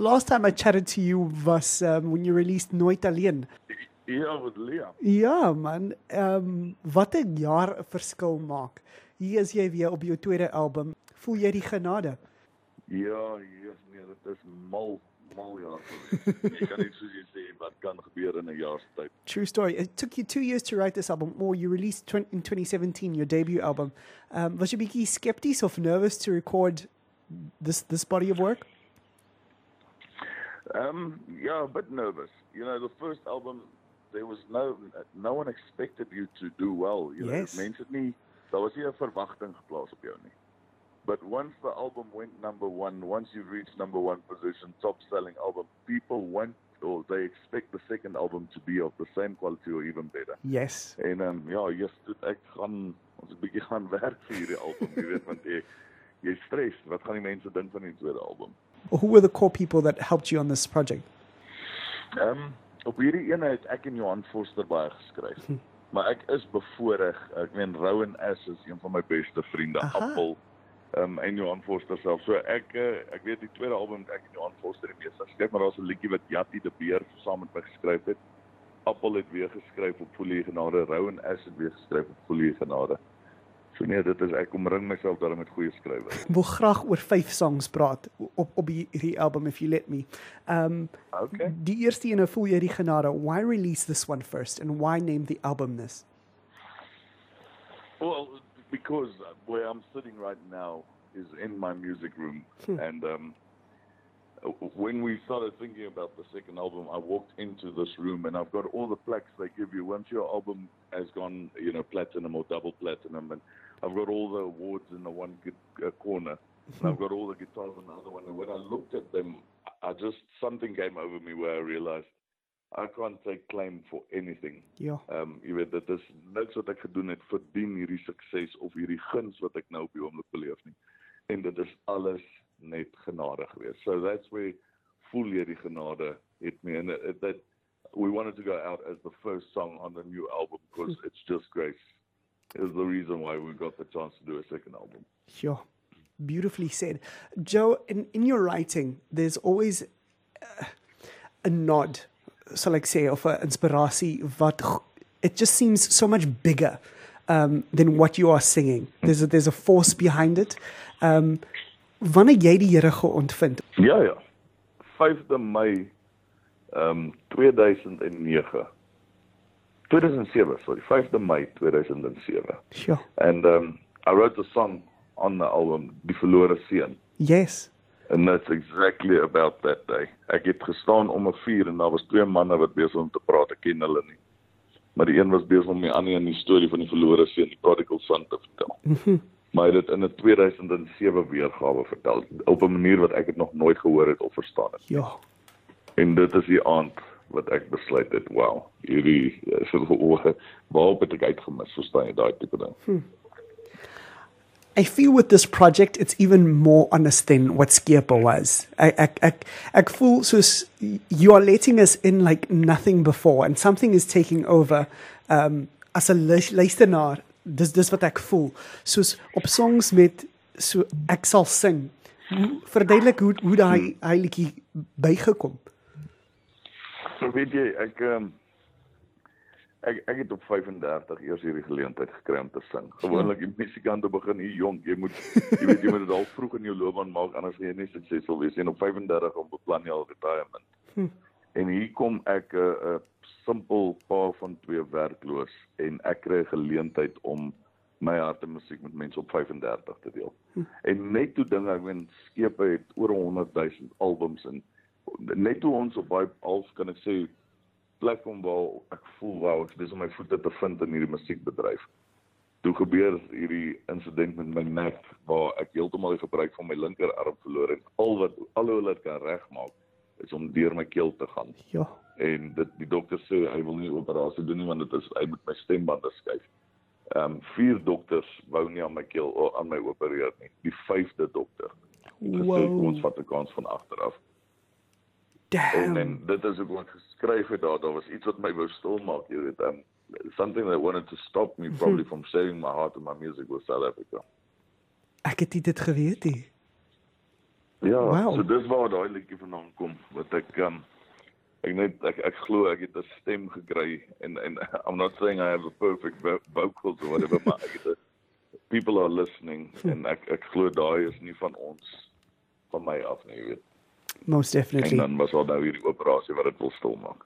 last time I chatted to you was um, when you released No Italian. Ja, met Liam. Ja man, ehm um, wat 'n jaar 'n verskil maak. Hier is jy weer op jou tweede album. Voel jy die genade? Ja, yes, nee, dit is mal mal jaar. Jy kan nie soos jy sê wat kan gebeur in 'n jaar se tyd. True story. It took you 2 years to write this album or you released 20, in 2017 your debut album. Um was jy bietjie skepties of nervous to record this this body of work? Um, yeah, a bit nervous. You know, the first album, there was no no one expected you to do well. You Yes. know, mense het nie daar was nie 'n verwagting geplaas op jou nie. But once the album went number one, once you reached number one position, top selling album, people want or they expect the second album to be of the same quality or even better. Yes. En um, ja, jy's ek gaan ons 'n bietjie gaan werk vir hierdie album, jy weet want jy jy stres, wat gaan die mense dink van die tweede album? Who were the core people that helped you on this project? Um, op hierdie ene het ek en Johan Forster baie geskryf. Maar ek is bevoorreg. Ek meen Rowan Ash is een van my beste vriende, Aha. Appel. Um, en Johan Forster self. So ek uh, ek weet die tweede album het ek en Johan Forster die meeste geskryf, maar daar's 'n liedjie wat Jatti de Beer saam met my geskryf het. Appel het weer geskryf op Folie Genade, Rowan Ash het weer geskryf op Folie Genade. So nee, dit is ek omring myself daarmee met goeie skrywers. Wil graag oor vyf songs praat op op hierdie album if you let me. Um Okay. die eerste ene voel jy die genade. Why release this one first and why name the album this? Well, because where I'm sitting right now is in my music room, and um, when we started thinking about the second album, I walked into this room and I've got all the plaques they give you once your album has gone, you know, platinum or double platinum, and I've got all the awards in the one uh, corner, and I've got all the guitars in the other one. And when I looked at them, I just something came over me where I realized I can't take claim for anything. Ja. Ehm um, jy weet dit is niks wat ek gedoen het verdien hierdie sukses of hierdie guns wat ek nou op die oomblik beleef nie. En dit is alles net genade geweest. So that's where voel jy die genade het me and it, that we wanted to go out as the first song on the new album because it's just grace is the reason why we got the chance to do a second album. Ja. Beautifully said. Joe, in, in your writing, there's always uh, a nod, sal ek sê, of 'n inspirasie wat it just seems so much bigger um, than what you are singing. There's a, there's a force behind it. Um wanneer jy die Here geontvind. Ja ja. 5de Mei um, 2009. 2007, sorry, 5de Mei 2007. Ja. And um, I wrote the song on the album, Die Verlore Seun. Yes. And that's exactly about that day. Ek het gestaan om 'n vuur en daar was twee manne wat besig om te praat. Ek ken hulle nie. Maar die een was besig om die ander een die storie van die verlore seun, die prodigal son te vertel. maar hy het dit in 'n 2007 weergawe vertel op 'n manier wat ek dit nog nooit gehoor het of verstaan het. Ja. En dit is die aand wat ek besluit het, wow, hierdie is so waarop het ek uitgemis, verstaan jy daai tipe ding. I feel with this project it's even more honest than what Skepa was. I ek ek ek voel soos you are letting us in like nothing before and something is taking over um as 'n luis- luisteraar. Dis dis wat ek voel. Soos op songs met so ek sal sing. Verduidelik hoe hoe daai hy liedjie bygekom. So weet jy, ek ehm ek ek het op 35 eers hierdie geleentheid gekry om te sing. Gewoonlik die musikante begin hier jonk. Jy moet jy weet jy moet dit al vroeg in jou loopbaan maak anders gaan jy nie suksesvol wees nie. En op 35 om beplan jy al retirement. En hier kom ek 'n uh, 'n simpel pa van twee werkloos en ek kry 'n geleentheid om my hart en musiek met mense op 35 te deel. En net toe dinge, ek meen skepe het oor 100 000 albums en net toe ons op baie half kan ek sê platform waar ek voel wou ek dis om my voete te vind in hierdie musiekbedryf. Toe gebeur hierdie insident met my nek waar ek heeltemal die gebruik van my linkerarm verloor en al wat al hoe hulle dit kan regmaak is om deur my keel te gaan. Ja. En dit die dokter sê hy wil nie operasie doen nie want dit is hy moet my stembande skuif. Ehm um, vier dokters wou nie aan my keel aan my opereer nie. Die vyfde dokter. Gesê Wow. ons vat 'n kans van agter af. En, Damn. en dit is ook wat geskryf het daar. Daar was iets wat my wou stil maak, jy weet. Um, something that wanted to stop me probably from sharing my heart and my music with South Africa. Ek het dit geweet nie. Ja, Wow. so dis waar daai liedjie vandaan kom wat ek um ek net ek ek glo ek het 'n stem gekry en en I'm not saying I have a perfect vo- vocals or whatever maar ek het 'n people are listening en ek ek glo daai is nie van ons van my af nie, jy weet. Most En definitely. dan was al nou hierdie operasie wat dit wil stil maak.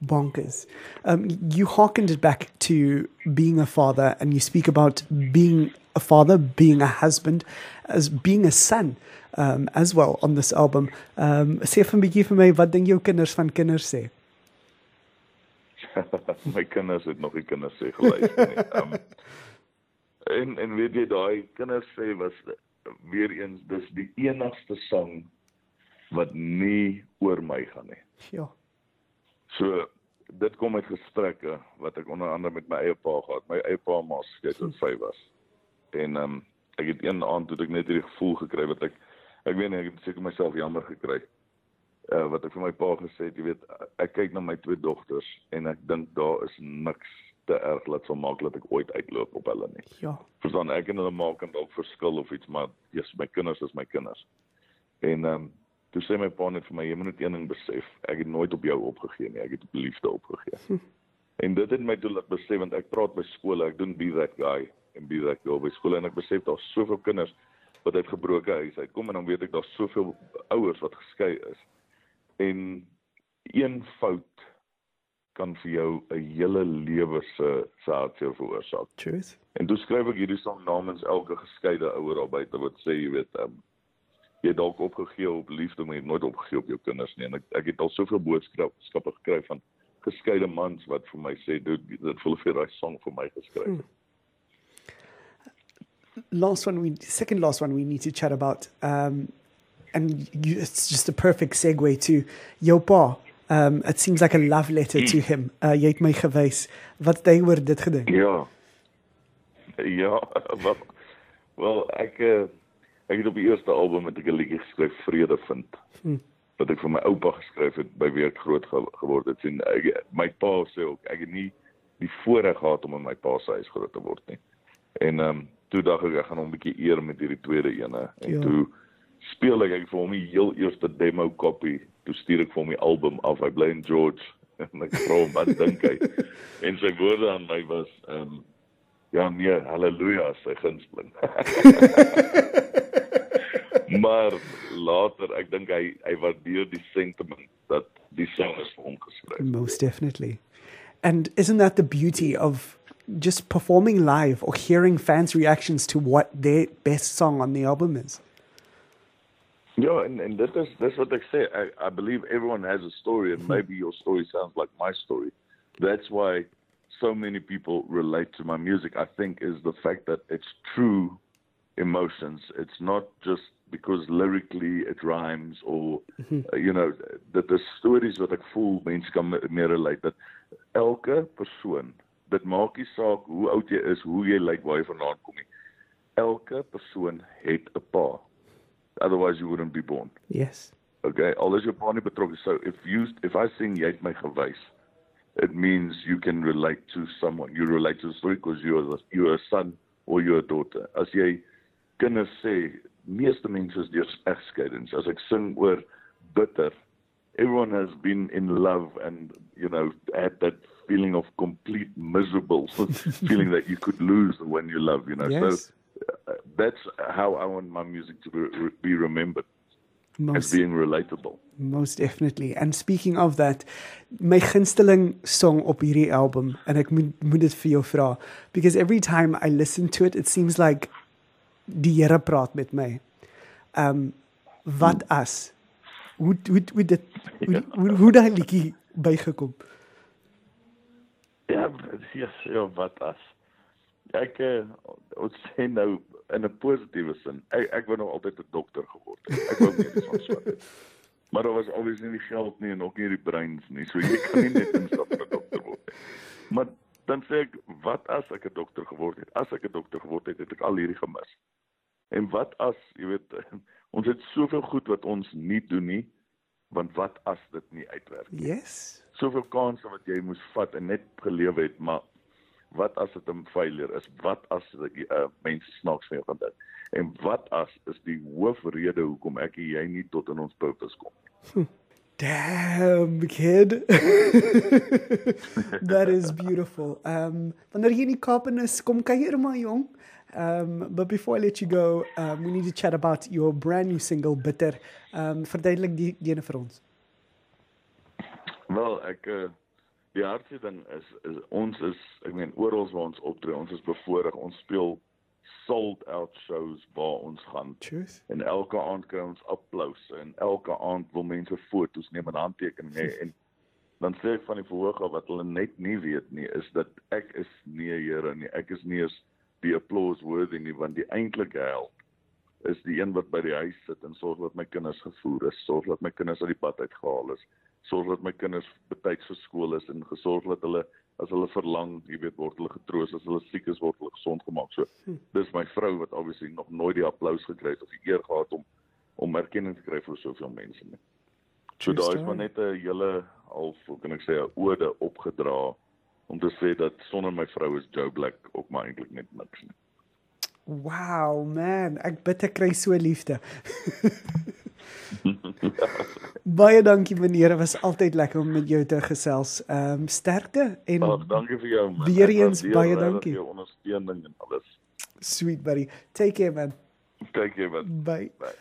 bonkers. Um, you hearkened it back to being a father, and you speak about being a father, being a husband, as being a son um, as well on this album. Um, sê vir 'n bietjie vir my wat dink jou kinders van kinders sê? my kinders het nog nie kinders sê geluister nie. Um, en en weet jy daai kinders sê was weer eens dis die enigste sang wat nie oor my gaan nie. Ja. So dit kom uit gesprekke wat ek onder andere met my eie pa gehad. My eie pa maar skei toe 5 was. En ehm um, ek het een aand toe ek net hierdie gevoel gekry wat ek ek weet nie ek het seker myself jammer gekry. Uh wat ek vir my pa gesê het, jy weet, ek kyk na my twee dogters en ek dink daar is niks te erg wat sal maak dat ek ooit uitloop op hulle nie. Ja. Verstaan, ek en hulle maak en dalk verskil of iets, maar yes, my kinders is my kinders. En ehm um, toe sê my pa net vir my, jy moet net een ding besef, ek het nooit op jou opgegee nie, ek het op liefde opgegee. Hm. En dit het my toe laat besef want ek praat by skole, ek doen be that guy en be that girl by skole en ek besef daar's soveel kinders wat uit gebroke huise uitkom en dan weet ek daar's soveel ouers wat geskei is. En een fout kan vir jou 'n hele lewe se se hartseer veroorsaak. Truth. En toe skryf ek hierdie song namens elke geskeide ouer daar buite wat sê jy weet um, jy het dalk opgegee op liefde maar jy het nooit opgegee op jou kinders nie en ek ek het al soveel boodskappe gekry van geskeide mans wat vir my sê dit dit voel vir daai song vir my geskryf het. last one we second last one we need to chat about um and you, it's just a perfect segue to your pa um it seems like a love letter to him uh jy het my gewys wat het hy oor dit gedink Ja. Ja, wel, wel ek eh, ek het op die eerste album met 'n liedjie geskryf Vrede vind. Hm. Wat ek vir my oupa geskryf het by wie ek groot ge geword het en ek, my pa sê ook ek het nie die voorreg gehad om in my pa se huis groot te word nie. En ehm um, toe dink ek ek gaan hom 'n bietjie eer met hierdie tweede ene en ja. toe speel ek ek vir hom die heel eerste demo kopie. Toe stuur ek vir hom die album af. Hy bly in George en ek vra hom wat dink hy. en sy woorde aan my was ehm um, ja nee, haleluja, sy gunsteling. maar later, ek dink hy hy waardeer die sentiment dat die sang is vir hom geskryf. most definitely and isn't that the beauty of just performing live or hearing fans reactions to what their best song on the album is Ja, en en dit is dis wat ek sê. I, I believe everyone has a story and maybe your story sounds like my story. That's why so many people relate to my music. I think is the fact that it's true emotions. It's not just because lyrically it rhymes or uh, you know that the stories wat ek voel mense kan me- meer relate dat elke persoon dit maak nie saak hoe oud jy is, hoe jy lyk, waar jy vandaan kom nie. Elke persoon het 'n pa. Otherwise you wouldn't be born. yes Okay, al is jou pa nie betrokke. So if you if I sing jy het my gewys, it means you can relate to someone. You relate to the story because you're the, you're a son or you're a daughter. As jy kinders sê, meeste mense is deur egskeidings. As ek sing oor bitter, everyone has been in love and you know had that feeling of complete miserable feeling that you could lose when you love, you know. yes So that's how I want my music to be, be remembered as most being relatable. Most definitely. And speaking of that, my gunsteling song op hierdie album en ek moet moet dit vir jou vra because every time I listen to it it seems like die Here praat met my. Um wat as hoe hoe hoe dit hoe hoe, hoe daai liedjie bygekom. Ja, yes, ja, wat as? Ek uh, ons sê nou in 'n positiewe sin. Ek ek wou nog altyd 'n dokter geword het. Ek wou medies aanswaar het. Maar daar was obviously nie die geld nie en ook nie die breins nie. So jy kan nie net instap vir dokter word. Maar dan sê ek, wat as ek 'n dokter geword het? As ek 'n dokter geword het, het ek al hierdie gemis. En wat as, jy weet, ons het soveel goed wat ons nie doen nie, want wat as dit nie uitwerk nie? Yes. soveel kansse wat jy moes vat en net gelewe het, maar Wat as dit 'n failure is? Wat as uh, mense snaaks vir jou gaan dink? En wat as is die hoofrede hoekom ek en jy nie tot in ons purpose kom? Hm. Damn, kid. that is beautiful. Um, wanneer jy in die Kaap is, kom kuier maar jong. Um, but before I let you go, um, we need to chat about your brand new single, Bitter. Um, verduidelik die ene vir ons. Wel, ek uh, die hardste ding is, is ons is, ek meen oral waar ons optree, ons is bevoorreg. Ons speel sold out shows waar ons gaan. Truth. En elke aand kry ons applous en elke aand wil mense foto's neem en handtekeninge hê en dan sê ek van die verhoog af wat hulle net nie weet nie is dat ek is nie 'n Here nie. Ek is nie eens die applause worthy nie want die eintlike help is die een wat by die huis sit en sorg dat my kinders gevoer is, sorg dat my kinders uit die pad uitgehaal is, sorg dat my kinders betyds vir skool is en gesorg dat hulle as hulle verlang, jy weet, word hulle getroos, as hulle siek is, word hulle gesond gemaak. So, hm. dis my vrou wat obviously nog nooit die applous gekry het of die eer gehad om om erkenning te kry vir soveel mense nie. So daar is maar net 'n hele half, hoe kan ek sê, 'n ode opgedra om te sê dat sonder my vrou is Joe Black ook maar eintlik net niks nie. Wow, man, ek bid ek kry so liefde. baie dankie meneer, dit was altyd lekker om met jou te gesels. Ehm um, sterkte en Ag, dankie vir jou man. Weer eens baie dankie. vir jou ondersteuning en alles. Sweet buddy. Take care man. Take care man. Bye. Bye.